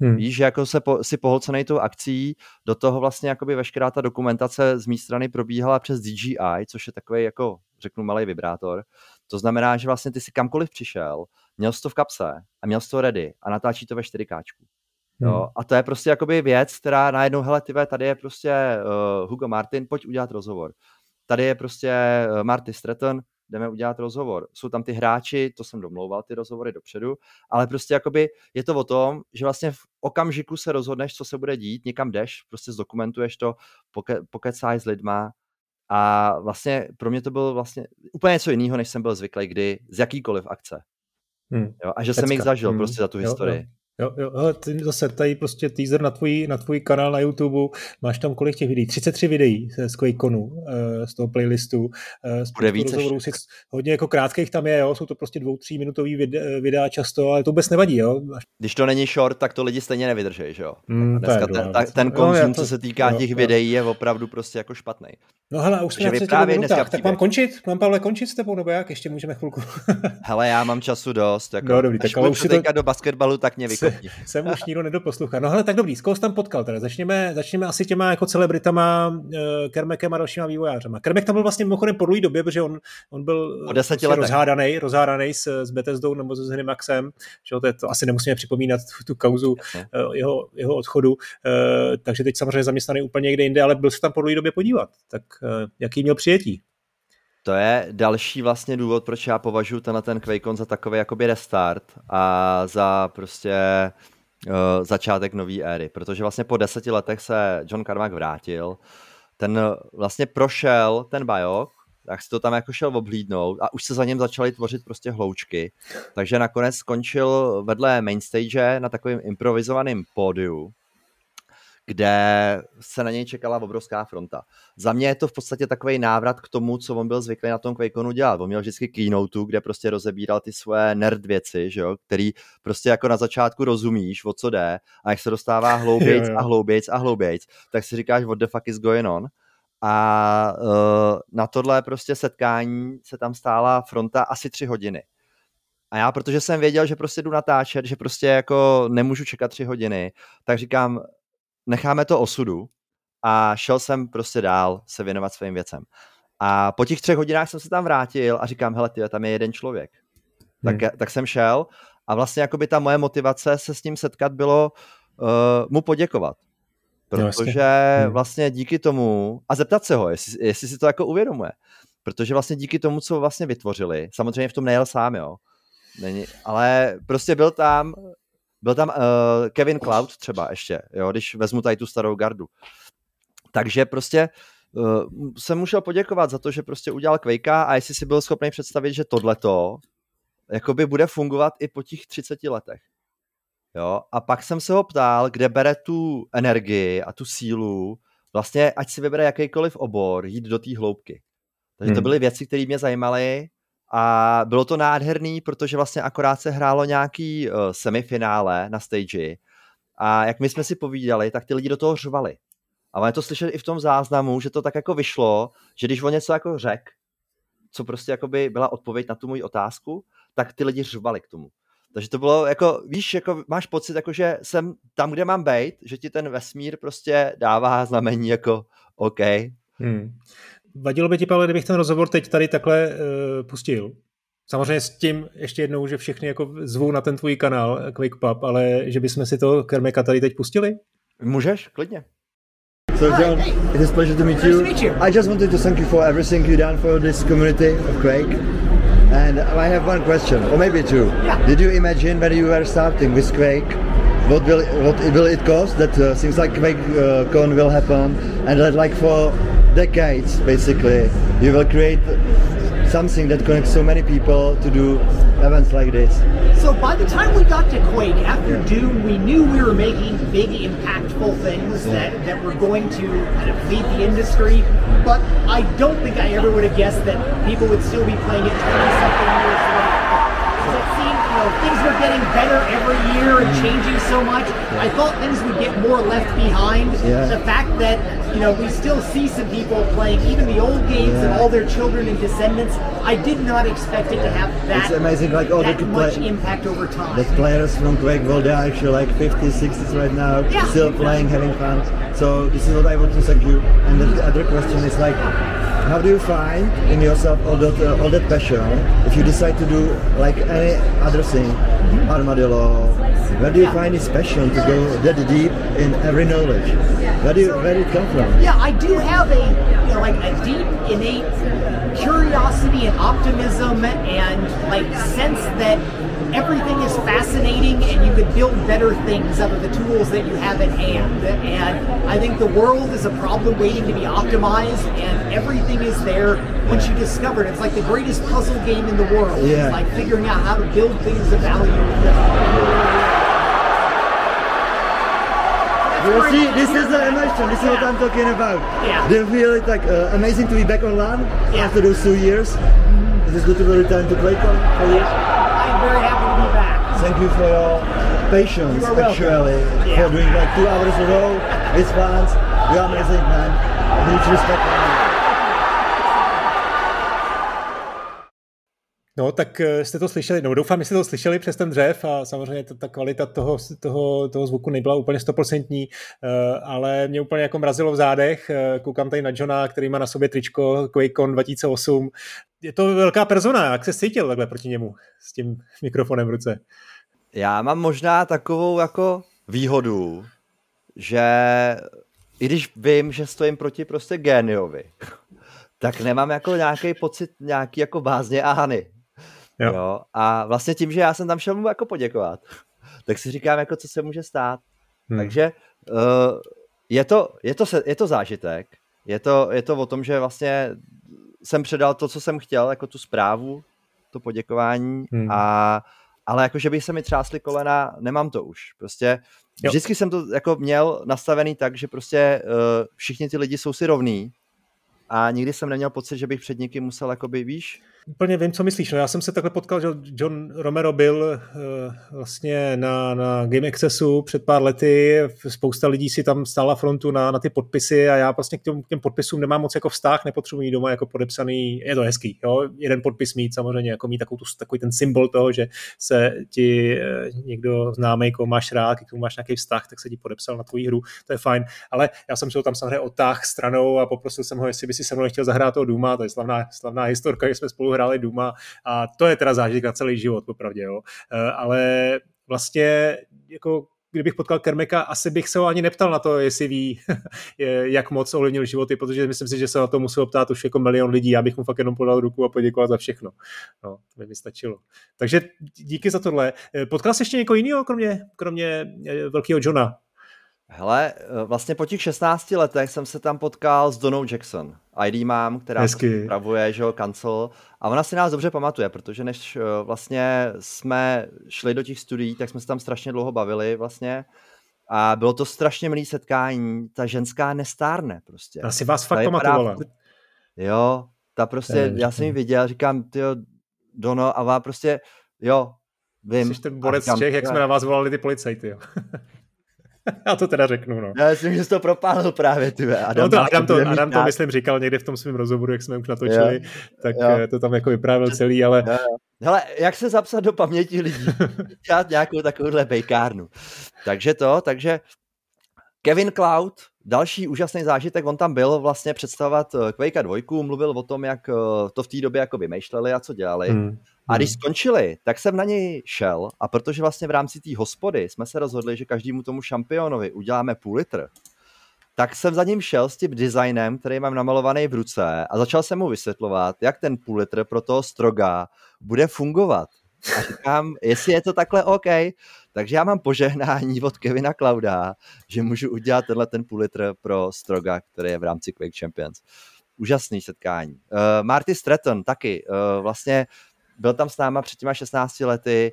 Hmm. Víš, že jako se po, si pohlcený tou akcí, do toho vlastně jakoby veškerá ta dokumentace z mé strany probíhala přes DJI, což je takový jako, řeknu, malý vibrátor. To znamená, že vlastně ty si kamkoliv přišel, měl jsi to v kapse a měl jsi to ready a natáčí to ve 4K. Hmm. Jo, a to je prostě jakoby věc, která najednou, hele, tyve, tady je prostě uh, Hugo Martin, pojď udělat rozhovor. Tady je prostě uh, Marty Stratton, jdeme udělat rozhovor. Jsou tam ty hráči, to jsem domlouval, ty rozhovory dopředu, ale prostě jakoby je to o tom, že vlastně v okamžiku se rozhodneš, co se bude dít, někam jdeš, prostě zdokumentuješ to, poke, pokecáš s lidma a vlastně pro mě to bylo vlastně úplně něco jiného, než jsem byl zvyklý kdy z jakýkoliv akce. Hmm. Jo, a že Pecka. jsem jich zažil hmm. prostě za tu historii. Jo, jo. Jo, hele, ty zase tady prostě teaser na tvůj, na tvůj kanál na YouTube, máš tam kolik těch videí? 33 videí z QuakeConu, eh, z toho playlistu. Eh, z Bude více. hodně jako krátkých tam je, jo, jsou to prostě dvou, tří minutový videa často, ale to vůbec nevadí, jo. Když to není short, tak to lidi stejně nevydrží, že jo. Mm, Dneska ten, ta, ten konzum, no, co se týká jo, těch jo. videí, je opravdu prostě jako špatný. No hele, už jsme na minutách, tak mám končit? Mám Pavle končit s tebou, nebo jak? Ještě můžeme chvilku. hele, já mám času dost. Jako, no, dobrý, tak ale už si to... do basketbalu, tak mě se, jsem už nikdo nedoposlouchá. No hele, tak dobrý, koho jsi tam potkal teda? Začněme, začněme asi těma jako celebritama, uh, Kermekem a dalšíma vývojářema. Kermek tam byl vlastně mimochodem po dlouhé době, protože on, on byl prostě rozhádaný, rozhádaný s, s Bethesdou nebo s Zenimaxem, že to, je, to asi nemusíme připomínat tu, tu kauzu uh, jeho, jeho odchodu, uh, takže teď samozřejmě zaměstnaný úplně někde jinde, ale byl se tam po dlouhé době podívat. Tak jaký měl přijetí? To je další vlastně důvod, proč já považuji tenhle ten QuakeCon za takový jakoby restart a za prostě uh, začátek nové éry, protože vlastně po deseti letech se John Carmack vrátil, ten vlastně prošel ten bajok, tak si to tam jako šel oblídnout a už se za něm začaly tvořit prostě hloučky. Takže nakonec skončil vedle mainstage na takovém improvizovaném pódiu, kde se na něj čekala obrovská fronta. Za mě je to v podstatě takový návrat k tomu, co on byl zvyklý na tom QuakeConu dělat. On měl vždycky keynote, kde prostě rozebíral ty svoje nerd věci, že jo? který prostě jako na začátku rozumíš, o co jde, a jak se dostává hloubějc a hloubějc a hloubějc, tak si říkáš, what the fuck is going on? A uh, na tohle prostě setkání se tam stála fronta asi tři hodiny. A já, protože jsem věděl, že prostě jdu natáčet, že prostě jako nemůžu čekat tři hodiny, tak říkám, necháme to osudu a šel jsem prostě dál se věnovat svým věcem. A po těch třech hodinách jsem se tam vrátil a říkám, hele, tyjo, tam je jeden člověk. Tak, hmm. tak jsem šel a vlastně jakoby ta moje motivace se s ním setkat bylo uh, mu poděkovat. No, Protože no, vlastně díky tomu, a zeptat se ho, jestli, jestli si to jako uvědomuje, protože vlastně díky tomu, co vlastně vytvořili, samozřejmě v tom nejel sám, jo, Není, ale prostě byl tam, byl tam uh, Kevin Cloud třeba ještě, jo, když vezmu tady tu starou gardu. Takže prostě uh, jsem musel poděkovat za to, že prostě udělal Quake a jestli si byl schopný představit, že tohleto jakoby bude fungovat i po těch 30 letech. Jo? A pak jsem se ho ptal, kde bere tu energii a tu sílu, vlastně ať si vybere jakýkoliv obor, jít do té hloubky. Takže hmm. to byly věci, které mě zajímaly a bylo to nádherný, protože vlastně akorát se hrálo nějaký uh, semifinále na stage a jak my jsme si povídali, tak ty lidi do toho řvali. A máme to slyšet i v tom záznamu, že to tak jako vyšlo, že když on něco jako řek, co prostě jako by byla odpověď na tu moji otázku, tak ty lidi řvali k tomu. Takže to bylo jako, víš, jako máš pocit, jako že jsem tam, kde mám být, že ti ten vesmír prostě dává znamení jako OK. Hmm. Vadilo by ti, Pavel, kdybych ten rozhovor teď tady takhle uh, pustil? Samozřejmě s tím ještě jednou, že všechny jako zvou na ten tvůj kanál eh, Quick Pub, ale že bychom si to Kermeka tady teď pustili? Můžeš, klidně. So John, it is a pleasure to meet nice you. To meet you. I just wanted to thank you for everything you've done for this community of Quake. And I have one question, or maybe two. Yeah. Did you imagine when you were starting with Quake what will what it will it cost? That uh, things like QuakeCon uh, will happen, and that like for decades, basically, you will create something that connects so many people to do events like this. So by the time we got to Quake, after yeah. Doom, we knew we were making big, impactful things that, that were going to kind of feed the industry. But I don't think I ever would have guessed that people would still be playing it 20 something years later. It seemed, you know, things were getting better every year and mm. changing so much. I thought things would get more left behind. The fact that you know, we still see some people playing even the old games yeah. and all their children and descendants. I did not expect it to have that, it's amazing, like, oh, that much play, impact over time. The players from Quake, well, they're actually like 50s, 60s right now, yeah. still playing, having fun. So this is what I want to thank you. And the other question is like, how do you find in yourself all that uh, all that passion if you decide to do like any other thing, mm-hmm. armadillo? Where do you find this passion to go that deep in every knowledge? Where do you, where did it come from? Yeah, I do have a you know like a deep innate curiosity and optimism and like sense that everything is fascinating and you could build better things out of the tools that you have at hand. And I think the world is a problem waiting to be optimized and everything is there once you discover it. It's like the greatest puzzle game in the world. Yeah. It's like figuring out how to build things of value. You see, this is the emotion. This is yeah. what I'm talking about. Yeah. Do you feel it like uh, amazing to be back online yeah. after those two years? Mm-hmm. Is it good to return to QuakeCon for you? Thank you for your patience, you actually, yeah. for doing like two hours a row with fans. You're amazing, man. Huge respect. No, tak eh, jste to slyšeli, no doufám, že jste to slyšeli přes ten dřev a samozřejmě ta, ta kvalita toho, toho, toho zvuku nebyla úplně stoprocentní, eh, ale mě úplně jako mrazilo v zádech. Eh, koukám tady na Johna, který má na sobě tričko QuakeCon 2008. Je to velká persona, jak se cítil takhle proti němu s tím mikrofonem v ruce? Já mám možná takovou jako výhodu, že i když vím, že stojím proti prostě géniovi, tak nemám jako nějaký pocit nějaký jako bázně a hany. Jo. jo. A vlastně tím, že já jsem tam šel mu jako poděkovat, tak si říkám, jako co se může stát. Hmm. Takže uh, je, to, je, to, je to zážitek, je to, je to o tom, že vlastně jsem předal to, co jsem chtěl, jako tu zprávu, to poděkování, hmm. a, ale jako, že by se mi třásly kolena, nemám to už. Prostě jo. vždycky jsem to jako měl nastavený tak, že prostě uh, všichni ty lidi jsou si rovní a nikdy jsem neměl pocit, že bych před někým musel, jakoby, víš, Úplně vím, co myslíš. No, já jsem se takhle potkal, že John Romero byl uh, vlastně na, na Game Accessu před pár lety. Spousta lidí si tam stála frontu na, na ty podpisy a já vlastně k těm, k těm podpisům nemám moc jako vztah, nepotřebuji doma jako podepsaný. Je to hezký, jo? jeden podpis mít samozřejmě, jako mít takovou tu, takový ten symbol toho, že se ti uh, někdo známý, jako máš rád, k tomu máš nějaký vztah, tak se ti podepsal na tvoji hru, to je fajn. Ale já jsem se ho tam samozřejmě otáh stranou a poprosil jsem ho, jestli by si se mnou chtěl zahrát toho Duma, to je slavná, slavná historka, že jsme spolu hráli Duma a to je teda zážitek na celý život, popravdě, jo. E, ale vlastně jako kdybych potkal Kermeka, asi bych se ho ani neptal na to, jestli ví, jak moc ovlivnil životy, protože myslím si, že se na to muselo ptát už jako milion lidí. Já bych mu fakt jenom podal ruku a poděkoval za všechno. No, to by mi stačilo. Takže díky za tohle. E, potkal jsi ještě někoho jiného, kromě, kromě e, velkého Johna? Hele, eh, vlastně po těch 16 letech jsem se tam potkal s Donou Jackson. ID mám, která Hezky. pravuje, že jo, kancel. A ona si nás dobře pamatuje, protože než eh, vlastně jsme šli do těch studií, tak jsme se tam strašně dlouho bavili vlastně. A bylo to strašně milý setkání. Ta ženská nestárne prostě. Já si vás fakt pamatovala. Jo, ta prostě, já jsem ji viděl, říkám, ty Dono, a vám prostě, jo, vím. Jsi ten borec Čech, jak jsme na vás volali ty policajty, jo. Já to teda řeknu, no. Já myslím, že jsi to propálil právě, ty. Adam, no to, Adam, to, Adam to, myslím, říkal někde v tom svém rozhovoru, jak jsme už natočili, jo. tak jo. Eh, to tam jako vyprávěl celý, ale... Jo. Hele, jak se zapsat do paměti lidí? Dělat nějakou takovouhle bejkárnu. Takže to, takže Kevin Cloud, další úžasný zážitek, on tam byl vlastně představovat eh, Quake 2, mluvil o tom, jak eh, to v té době jako vymýšleli a co dělali. Hmm. A když hmm. skončili, tak jsem na něj šel a protože vlastně v rámci té hospody jsme se rozhodli, že každému tomu šampionovi uděláme půl litr, tak jsem za ním šel s tím designem, který mám namalovaný v ruce a začal jsem mu vysvětlovat, jak ten půl litr pro toho stroga bude fungovat. A říkám, jestli je to takhle OK, Takže já mám požehnání od Kevina Klauda, že můžu udělat tenhle ten půl litr pro Stroga, který je v rámci Quake Champions. Úžasný setkání. Uh, Marty Stratton taky. Uh, vlastně byl tam s náma před těma 16 lety.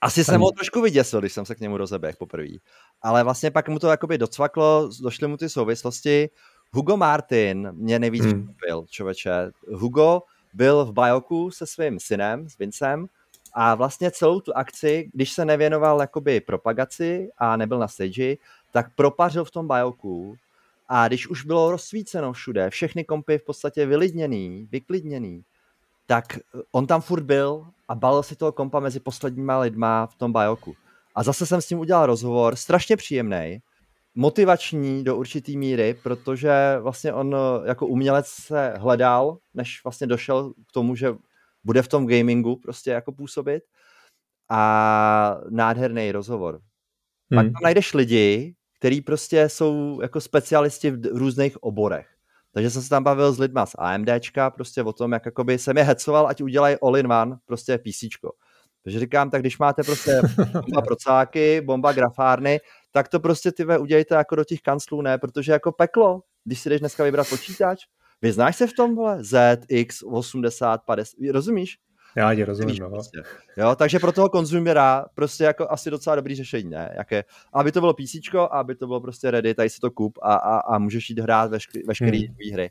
Asi jsem ho trošku vyděsil, když jsem se k němu rozeběhl poprvé. Ale vlastně pak mu to jakoby docvaklo, došly mu ty souvislosti. Hugo Martin mě nejvíc hmm. překvapil, člověče. Hugo byl v Bioku se svým synem, s Vincem, a vlastně celou tu akci, když se nevěnoval jakoby propagaci a nebyl na stage, tak propařil v tom Bioku a když už bylo rozsvíceno všude, všechny kompy v podstatě vylidněný, vyklidněný, tak on tam furt byl a balil si toho kompa mezi posledníma lidma v tom Bioku. A zase jsem s ním udělal rozhovor, strašně příjemný, motivační do určitý míry, protože vlastně on jako umělec se hledal, než vlastně došel k tomu, že bude v tom gamingu prostě jako působit a nádherný rozhovor. Hmm. Pak tam najdeš lidi, který prostě jsou jako specialisti v různých oborech. Takže jsem se tam bavil s lidma z AMDčka, prostě o tom, jak jakoby jsem je hecoval, ať udělají all-in-one, prostě PCčko. Takže říkám, tak když máte prostě bomba procáky, bomba grafárny, tak to prostě ty udělejte jako do těch kanclů, ne, protože jako peklo, když si jdeš dneska vybrat počítač, Vyznáš se v tom, vole? Z, X, 80, 50, rozumíš? Já tě rozumím, no. Prostě. Jo, takže pro toho konzumera prostě jako asi docela dobrý řešení, ne? Jaké, aby to bylo PC, aby to bylo prostě ready, tady si to kup a, a, a můžeš jít hrát veškerý, veškerý hmm. hry.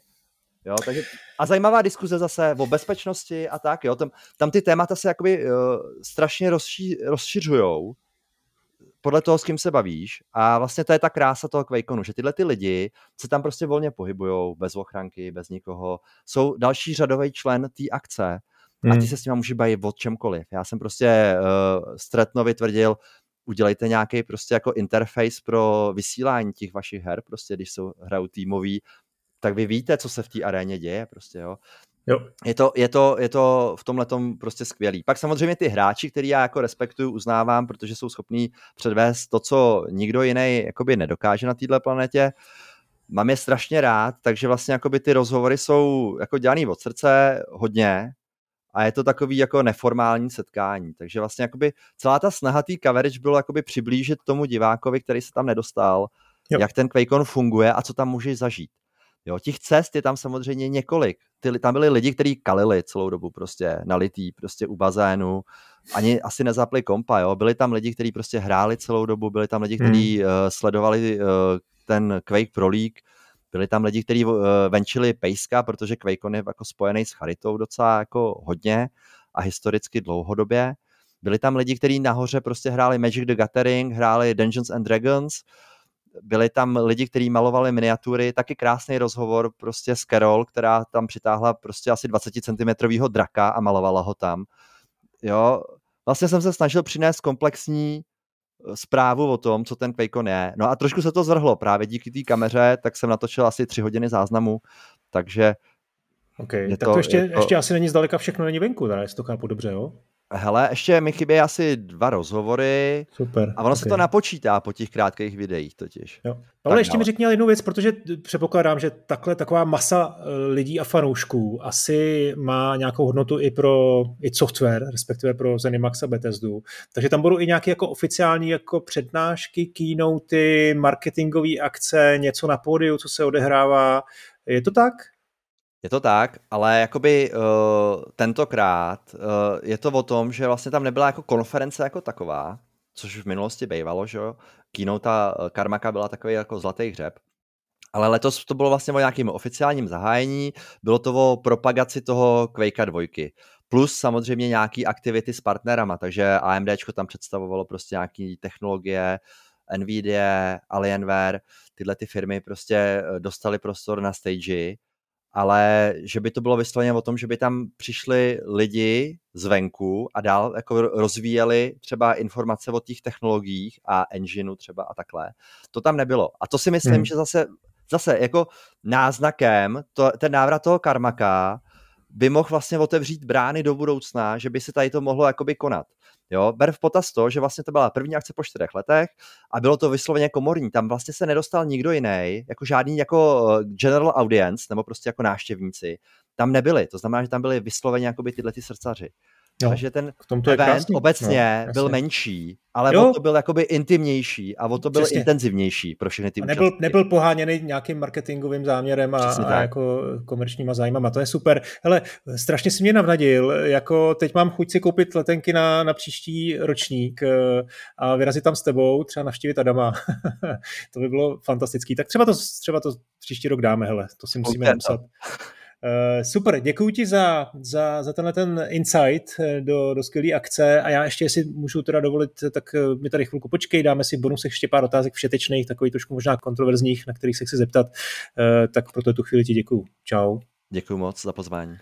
Jo, takže, a zajímavá diskuze zase o bezpečnosti a tak, jo, tam, tam ty témata se jakoby uh, strašně rozší, rozšiřujou podle toho, s kým se bavíš. A vlastně to je ta krása toho Quakeconu, že tyhle ty lidi se tam prostě volně pohybují, bez ochranky, bez nikoho. Jsou další řadový člen té akce hmm. a ty se s nimi můžeš bavit o čemkoliv. Já jsem prostě uh, Stretnovi tvrdil, udělejte nějaký prostě jako interface pro vysílání těch vašich her, prostě když jsou hrajou týmový, tak vy víte, co se v té aréně děje, prostě jo. Jo. Je, to, je, to, je to v tomhle prostě skvělý. Pak samozřejmě ty hráči, který já jako respektuju, uznávám, protože jsou schopní předvést to, co nikdo jiný jakoby nedokáže na této planetě. Mám je strašně rád, takže vlastně jakoby ty rozhovory jsou jako dělaný od srdce hodně a je to takový jako neformální setkání. Takže vlastně jakoby celá ta snaha té coverage bylo jakoby přiblížit tomu divákovi, který se tam nedostal, jo. jak ten QuakeCon funguje a co tam můžeš zažít. Jo, těch cest je tam samozřejmě několik. Ty, tam byli lidi, kteří kalili celou dobu prostě nalitý, prostě u bazénu, ani asi nezapli kompa, jo. Byli tam lidi, kteří prostě hráli celou dobu, byli tam lidi, kteří hmm. uh, sledovali uh, ten Quake Pro League, byli tam lidi, kteří uh, venčili pejska, protože QuakeCon je jako spojený s charitou docela jako hodně a historicky dlouhodobě. Byli tam lidi, kteří nahoře prostě hráli Magic the Gathering, hráli Dungeons and Dragons, byli tam lidi, kteří malovali miniatury, taky krásný rozhovor prostě s Carol, která tam přitáhla prostě asi 20 cm draka a malovala ho tam. Jo, vlastně jsem se snažil přinést komplexní eh, zprávu o tom, co ten QuakeCon je. No a trošku se to zvrhlo právě díky té kameře, tak jsem natočil asi tři hodiny záznamu, takže Okay, tak to, to ještě, to... ještě asi není zdaleka všechno není venku, teda, jestli to chápu dobře, jo? Hele, ještě mi chybí asi dva rozhovory. Super. A ono okay. se to napočítá po těch krátkých videích totiž. Jo. Ale ještě no. mi řekni jednu věc, protože předpokládám, že takhle taková masa eh, lidí a fanoušků asi má nějakou hodnotu i pro i software, respektive pro Zenimax a Bethesdu. Takže tam budou i nějaké jako oficiální jako přednášky, keynoty, marketingové akce, něco na pódiu, co se odehrává. Je to tak? Je to tak, ale jakoby uh, tentokrát uh, je to o tom, že vlastně tam nebyla jako konference jako taková, což v minulosti bývalo, že jo. Keynote uh, Karmaka byla takový jako zlatý hřeb. Ale letos to bylo vlastně o nějakým oficiálním zahájení, bylo to o propagaci toho Quake 2. Plus samozřejmě nějaký aktivity s partnerama, takže AMD tam představovalo prostě nějaké technologie, Nvidia, Alienware, tyhle ty firmy prostě dostali prostor na stage ale že by to bylo vysloveně o tom, že by tam přišli lidi zvenku a dál jako rozvíjeli třeba informace o těch technologiích a engineu třeba a takhle. To tam nebylo. A to si myslím, hmm. že zase, zase jako náznakem, to, ten návrat toho Karmaka by mohl vlastně otevřít brány do budoucna, že by se tady to mohlo jakoby konat. Jo, ber v potaz to, že vlastně to byla první akce po čtyřech letech a bylo to vysloveně komorní. Tam vlastně se nedostal nikdo jiný, jako žádný jako eh, general audience, nebo prostě jako náštěvníci. Tam nebyli. To znamená, že tam byli vysloveně jakoby tyhle ty srdcaři. No, Takže ten v tom to event krásný. obecně no, byl menší, ale jo. to byl jakoby intimnější a o to byl Přesně. intenzivnější pro všechny ty a nebyl, nebyl poháněný nějakým marketingovým záměrem a, a jako komerčníma zájmama, to je super. Hele, strašně si mě navnadil, jako teď mám chuť si koupit letenky na, na příští ročník eh, a vyrazit tam s tebou, třeba navštívit Adama. to by bylo fantastický. Tak třeba to, třeba to příští rok dáme, hele, to si musíme napsat. Uh, super, děkuji ti za, za, za tenhle ten insight eh, do, do skvělé akce a já ještě, jestli můžu teda dovolit, tak eh, mi tady chvilku počkej, dáme si bonusech ještě pár otázek všetečných, takových trošku možná kontroverzních, na kterých se chci zeptat, tak pro tu chvíli ti děkuji. Čau. Děkuji moc za pozvání.